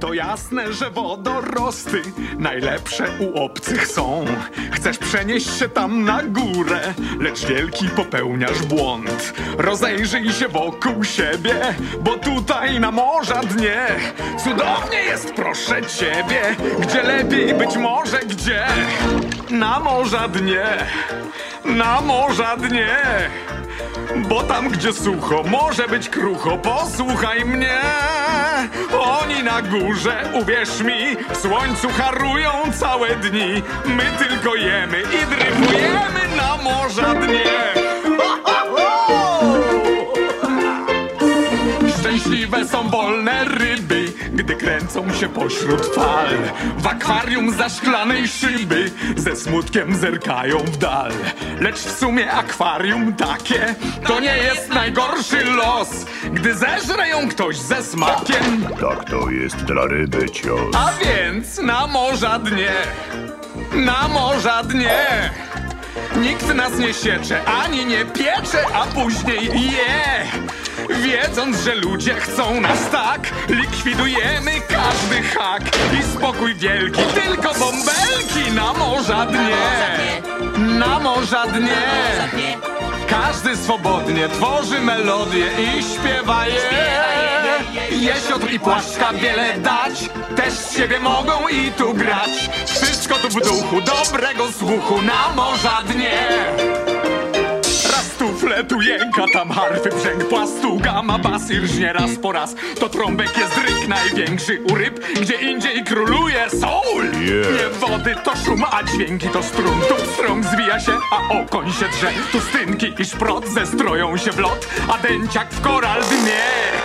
To jasne, że wodorosty najlepsze u obcych są. Chcesz przenieść się tam na górę, lecz wielki popełniasz błąd. Rozejrzyj się wokół siebie, bo tutaj na morza dnie cudownie jest, proszę ciebie. Gdzie lepiej być może gdzie? Na morza dnie, na morza dnie. Bo tam, gdzie sucho, może być krucho. Posłuchaj mnie. Oni na górze, uwierz mi, w słońcu harują całe dni. My tylko jemy i dryfujemy na morza dnie. Szczęśliwe są wolne ryby, kręcą się pośród fal. W akwarium za szklanej szyby ze smutkiem zerkają w dal. Lecz w sumie akwarium takie to nie jest najgorszy los, gdy zeżre ją ktoś ze smakiem. Tak to jest dla ryby cios. A więc na morza dnie, na morza dnie. Nikt nas nie siecze, ani nie piecze, a później je. Wiedząc, że ludzie chcą nas tak, likwidujemy każdy hak. I spokój wielki, tylko bąbelki na morza dnie. Na morza dnie. Każdy swobodnie tworzy melodię i śpiewa je. Jesiotr i płaszczka wiele dać, też z siebie mogą i tu grać. Wszystko tu w duchu dobrego słuchu na morza dnie. Tu jęka, tam harfy brzęk płastu Gama bas i rżnie raz po raz. To trąbek jest ryk największy u ryb Gdzie indziej króluje soul. Yeah. Nie wody to szum, a dźwięki to strun Tu strąg zwija się, a okoń się drze. Tu stynki i szprot zestroją się w lot A dęciak w koral dnie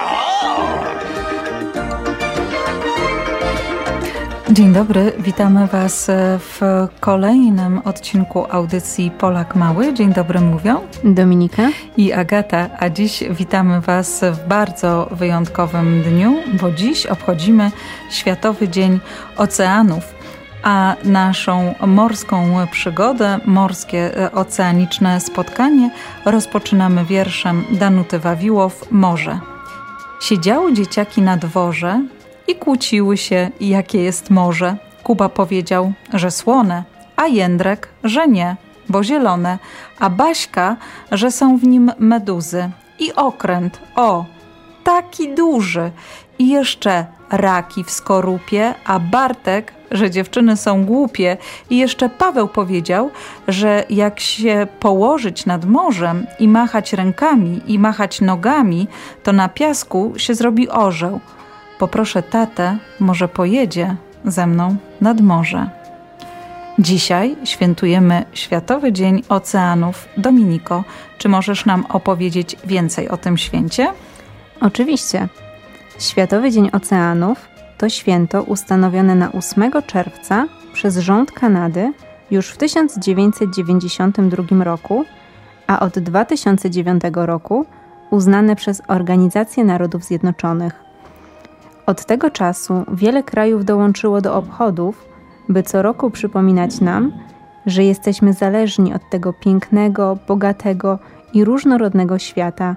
o! Dzień dobry, witamy Was w kolejnym odcinku audycji Polak Mały. Dzień dobry mówią Dominika. i Agata, a dziś witamy Was w bardzo wyjątkowym dniu, bo dziś obchodzimy Światowy Dzień Oceanów. A naszą morską przygodę, morskie e, oceaniczne spotkanie rozpoczynamy wierszem Danuty Wawiłow Morze. Siedziały dzieciaki na dworze i kłóciły się, jakie jest morze. Kuba powiedział, że słone, a Jędrek, że nie, bo zielone, a Baśka, że są w nim meduzy. I okręt, o, taki duży. I jeszcze raki w skorupie, a Bartek, że dziewczyny są głupie. I jeszcze Paweł powiedział, że jak się położyć nad morzem i machać rękami i machać nogami, to na piasku się zrobi orzeł. Poproszę tatę, może pojedzie ze mną nad morze. Dzisiaj świętujemy Światowy Dzień Oceanów. Dominiko, czy możesz nam opowiedzieć więcej o tym święcie? Oczywiście. Światowy Dzień Oceanów to święto ustanowione na 8 czerwca przez rząd Kanady już w 1992 roku, a od 2009 roku uznane przez Organizację Narodów Zjednoczonych. Od tego czasu wiele krajów dołączyło do obchodów, by co roku przypominać nam, że jesteśmy zależni od tego pięknego, bogatego i różnorodnego świata,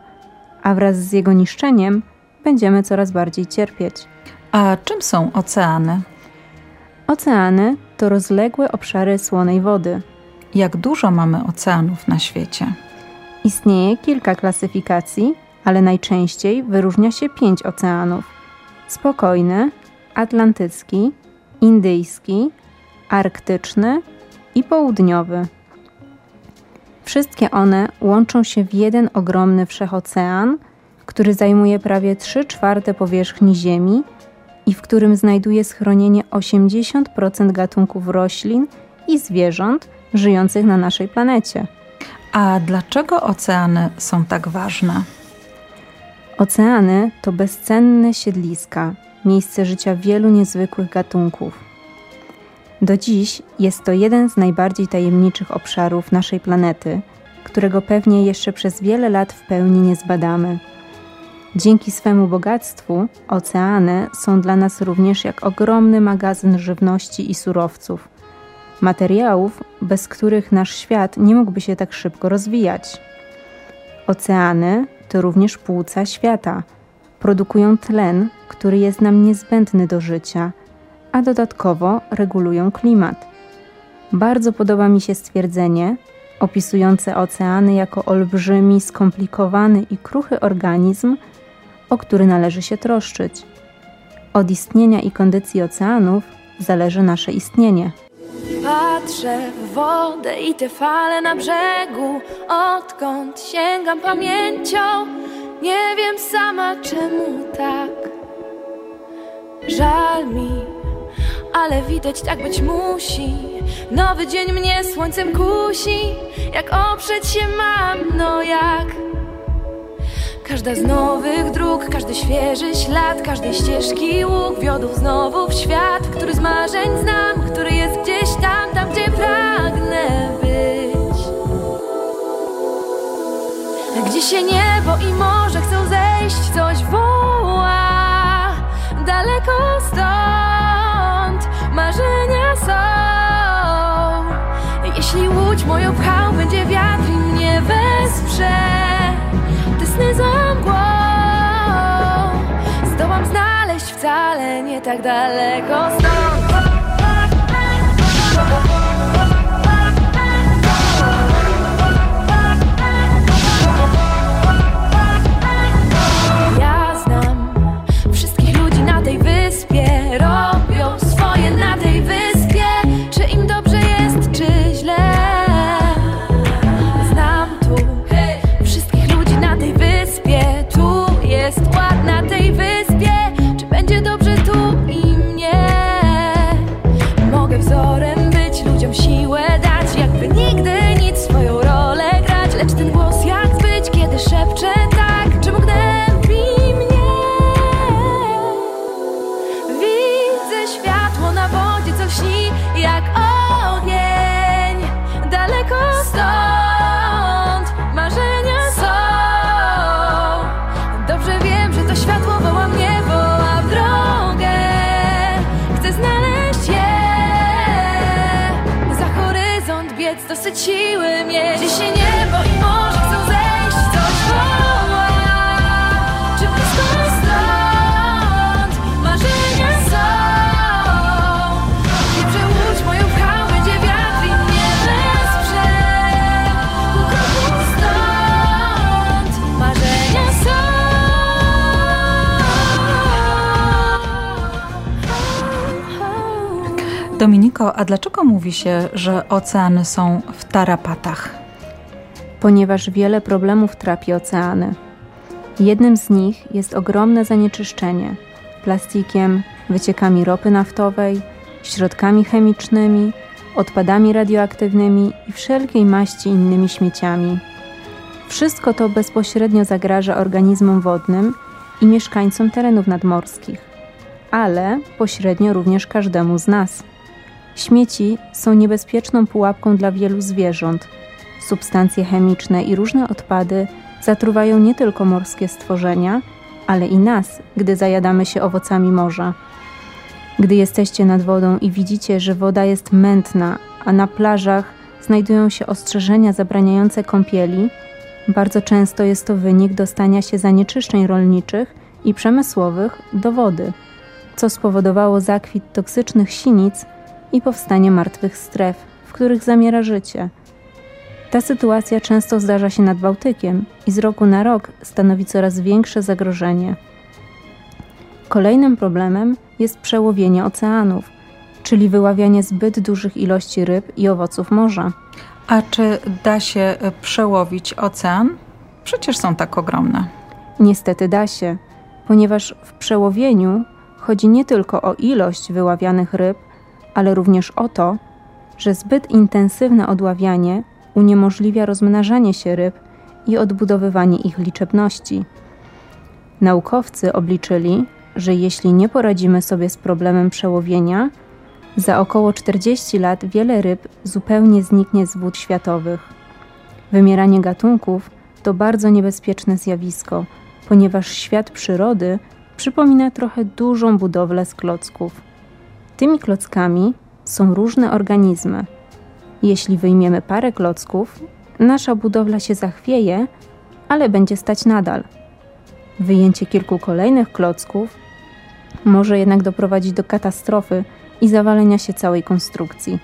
a wraz z jego niszczeniem będziemy coraz bardziej cierpieć. A czym są oceany? Oceany to rozległe obszary słonej wody. Jak dużo mamy oceanów na świecie? Istnieje kilka klasyfikacji, ale najczęściej wyróżnia się pięć oceanów: spokojny, atlantycki, indyjski, arktyczny i południowy. Wszystkie one łączą się w jeden ogromny wszechocean, który zajmuje prawie 3 czwarte powierzchni Ziemi i w którym znajduje schronienie 80% gatunków roślin i zwierząt żyjących na naszej planecie. A dlaczego oceany są tak ważne? Oceany to bezcenne siedliska, miejsce życia wielu niezwykłych gatunków. Do dziś jest to jeden z najbardziej tajemniczych obszarów naszej planety, którego pewnie jeszcze przez wiele lat w pełni nie zbadamy. Dzięki swemu bogactwu, oceany są dla nas również jak ogromny magazyn żywności i surowców, materiałów, bez których nasz świat nie mógłby się tak szybko rozwijać. Oceany to również płuca świata, produkują tlen, który jest nam niezbędny do życia, a dodatkowo regulują klimat. Bardzo podoba mi się stwierdzenie opisujące oceany jako olbrzymi, skomplikowany i kruchy organizm, o który należy się troszczyć. Od istnienia i kondycji oceanów zależy nasze istnienie. Patrzę w wodę i te fale na brzegu, odkąd sięgam pamięcią, nie wiem sama czemu tak. Żal mi, ale widać tak być musi. Nowy dzień mnie słońcem kusi, jak oprzeć się mam, no jak. Każda z nowych dróg, każdy świeży ślad, każdej ścieżki łuk wiodł znowu w świat, który z marzeń znam, który jest gdzieś tam, tam gdzie pragnę być. Gdzie się niebo i morze chcą zejść, coś woła daleko stąd. Marzenia są. Jeśli łódź moją pchał, będzie wiatr i mnie wesprze. Te sny wcale nie tak daleko stąd. Dominiko, a dlaczego mówi się, że oceany są w tarapatach? Ponieważ wiele problemów trapi oceany. Jednym z nich jest ogromne zanieczyszczenie plastikiem, wyciekami ropy naftowej, środkami chemicznymi, odpadami radioaktywnymi i wszelkiej maści innymi śmieciami. Wszystko to bezpośrednio zagraża organizmom wodnym i mieszkańcom terenów nadmorskich, ale pośrednio również każdemu z nas. Śmieci są niebezpieczną pułapką dla wielu zwierząt. Substancje chemiczne i różne odpady zatruwają nie tylko morskie stworzenia, ale i nas, gdy zajadamy się owocami morza. Gdy jesteście nad wodą i widzicie, że woda jest mętna, a na plażach znajdują się ostrzeżenia zabraniające kąpieli, bardzo często jest to wynik dostania się zanieczyszczeń rolniczych i przemysłowych do wody, co spowodowało zakwit toksycznych sinic i powstanie martwych stref, w których zamiera życie. Ta sytuacja często zdarza się nad Bałtykiem i z roku na rok stanowi coraz większe zagrożenie. Kolejnym problemem jest przełowienie oceanów, czyli wyławianie zbyt dużych ilości ryb i owoców morza. A czy da się y, przełowić ocean? Przecież są tak ogromne. Niestety da się, ponieważ w przełowieniu chodzi nie tylko o ilość wyławianych ryb, ale również o to, że zbyt intensywne odławianie uniemożliwia rozmnażanie się ryb i odbudowywanie ich liczebności. Naukowcy obliczyli, że jeśli nie poradzimy sobie z problemem przełowienia, za około 40 lat wiele ryb zupełnie zniknie z wód światowych. Wymieranie gatunków to bardzo niebezpieczne zjawisko, ponieważ świat przyrody przypomina trochę dużą budowlę z klocków. Tymi klockami są różne organizmy. Jeśli wyjmiemy parę klocków, nasza budowla się zachwieje, ale będzie stać nadal. Wyjęcie kilku kolejnych klocków może jednak doprowadzić do katastrofy i zawalenia się całej konstrukcji.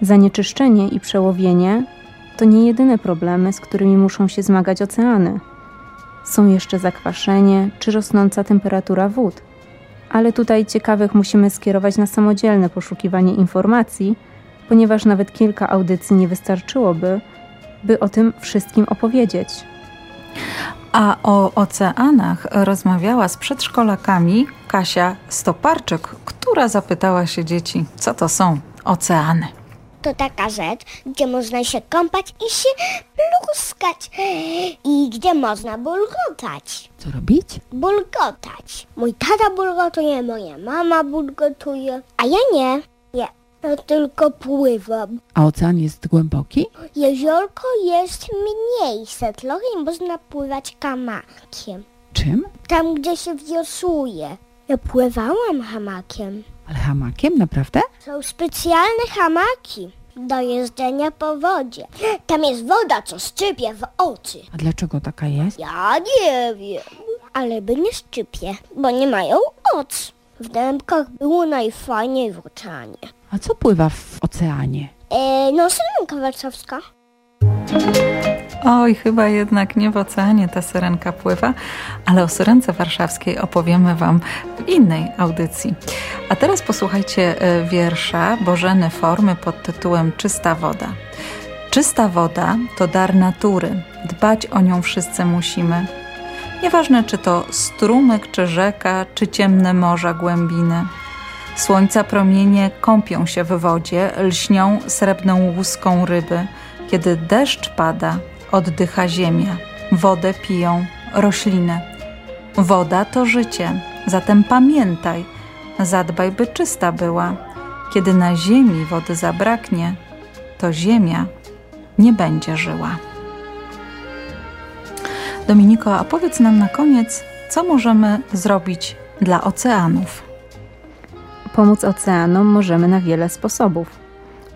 Zanieczyszczenie i przełowienie to nie jedyne problemy, z którymi muszą się zmagać oceany. Są jeszcze zakwaszenie czy rosnąca temperatura wód. Ale tutaj ciekawych musimy skierować na samodzielne poszukiwanie informacji, ponieważ nawet kilka audycji nie wystarczyłoby, by o tym wszystkim opowiedzieć. A o oceanach rozmawiała z przedszkolakami Kasia Stoparczyk, która zapytała się dzieci, co to są oceany. To taka rzecz, gdzie można się kąpać i się pluskać. I gdzie można bulgotać. Co robić? Bulgotać. Mój tata bulgotuje, moja mama bulgotuje, a ja nie. Nie, ja tylko pływam. A ocean jest głęboki? Jeziorko jest mniejsze, trochę i można pływać kamakiem. Czym? Tam, gdzie się wiosłuje. Ja pływałam hamakiem. Ale hamakiem, naprawdę? Są specjalne hamaki do jeżdżenia po wodzie. Tam jest woda, co szczypie w oczy. A dlaczego taka jest? Ja nie wiem, ale by nie szczypie, bo nie mają oczu. W dębkach było najfajniej w oceanie. A co pływa w oceanie? E, no, syrenka warszawska. Oj, chyba jednak nie w oceanie ta syrenka pływa, ale o syrence warszawskiej opowiemy Wam w innej audycji. A teraz posłuchajcie e, wiersza Bożeny Formy pod tytułem Czysta woda. Czysta woda to dar natury. Dbać o nią wszyscy musimy. Nieważne, czy to strumyk, czy rzeka, czy ciemne morza głębiny. Słońca promienie kąpią się w wodzie, lśnią srebrną łuską ryby. Kiedy deszcz pada, oddycha ziemia, wodę piją rośliny. Woda to życie, zatem pamiętaj, zadbaj, by czysta była. Kiedy na ziemi wody zabraknie, to ziemia nie będzie żyła. Dominiko, a powiedz nam na koniec, co możemy zrobić dla oceanów? Pomóc oceanom możemy na wiele sposobów.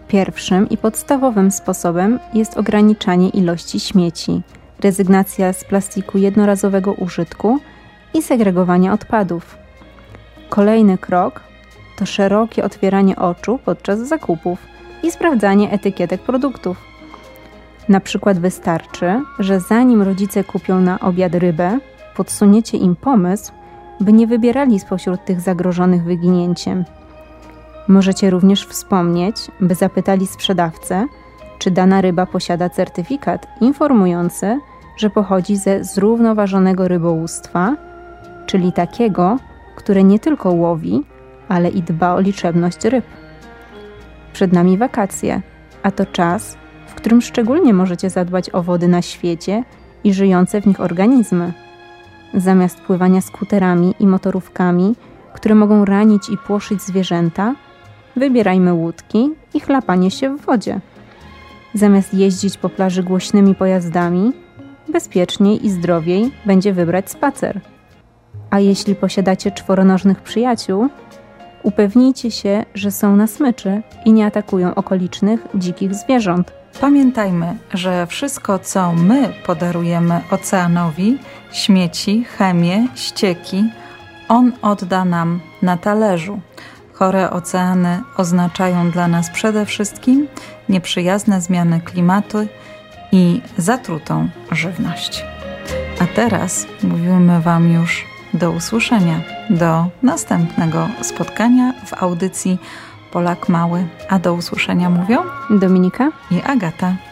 Pierwszym i podstawowym sposobem jest ograniczanie ilości śmieci, rezygnacja z plastiku jednorazowego użytku i segregowanie odpadów. Kolejny krok to szerokie otwieranie oczu podczas zakupów i sprawdzanie etykietek produktów. Na przykład wystarczy, że zanim rodzice kupią na obiad rybę, podsuniecie im pomysł, by nie wybierali spośród tych zagrożonych wyginięciem. Możecie również wspomnieć, by zapytali sprzedawcę, czy dana ryba posiada certyfikat informujący, że pochodzi ze zrównoważonego rybołówstwa, czyli takiego, które nie tylko łowi, ale i dba o liczebność ryb. Przed nami wakacje, a to czas, w którym szczególnie możecie zadbać o wody na świecie i żyjące w nich organizmy. Zamiast pływania skuterami i motorówkami, które mogą ranić i płoszyć zwierzęta, wybierajmy łódki i chlapanie się w wodzie. Zamiast jeździć po plaży głośnymi pojazdami, bezpieczniej i zdrowiej będzie wybrać spacer. A jeśli posiadacie czworonożnych przyjaciół, upewnijcie się, że są na smyczy i nie atakują okolicznych dzikich zwierząt. Pamiętajmy, że wszystko, co my podarujemy oceanowi śmieci, chemię, ścieki on odda nam na talerzu. Chore oceany oznaczają dla nas przede wszystkim nieprzyjazne zmiany klimatu i zatrutą żywność. A teraz mówimy Wam już do usłyszenia, do następnego spotkania w audycji Polak Mały. A do usłyszenia mówią Dominika i Agata.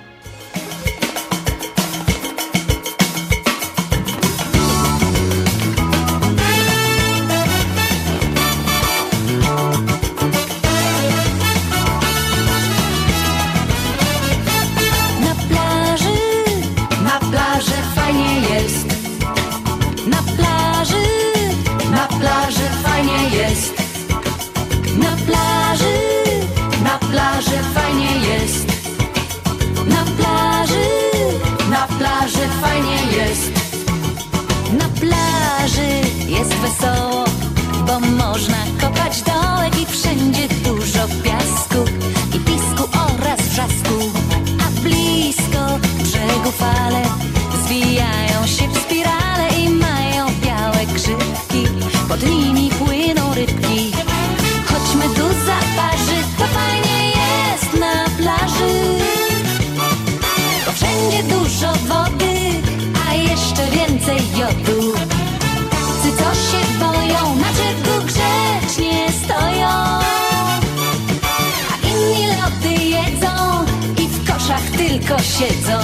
Siedzą.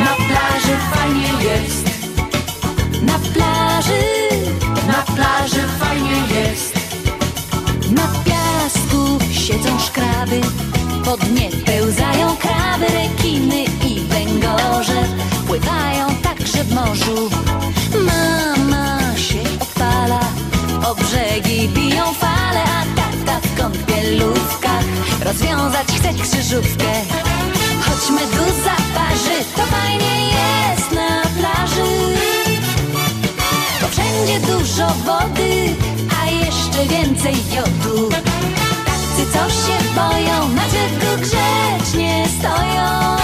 Na plaży fajnie jest. Na plaży, na plaży fajnie jest. Na piasku siedzą szkraby, po dnie pełzają kraby, rekiny i węgorze. Pływają także w morzu. Mama się odpala, o brzegi biją fale, rozwiązać chcę krzyżówkę. Choć meduza parzy, to fajnie jest na plaży. Bo wszędzie dużo wody, a jeszcze więcej jodu. Tacy, co się boją, na brzegu grzecznie stoją.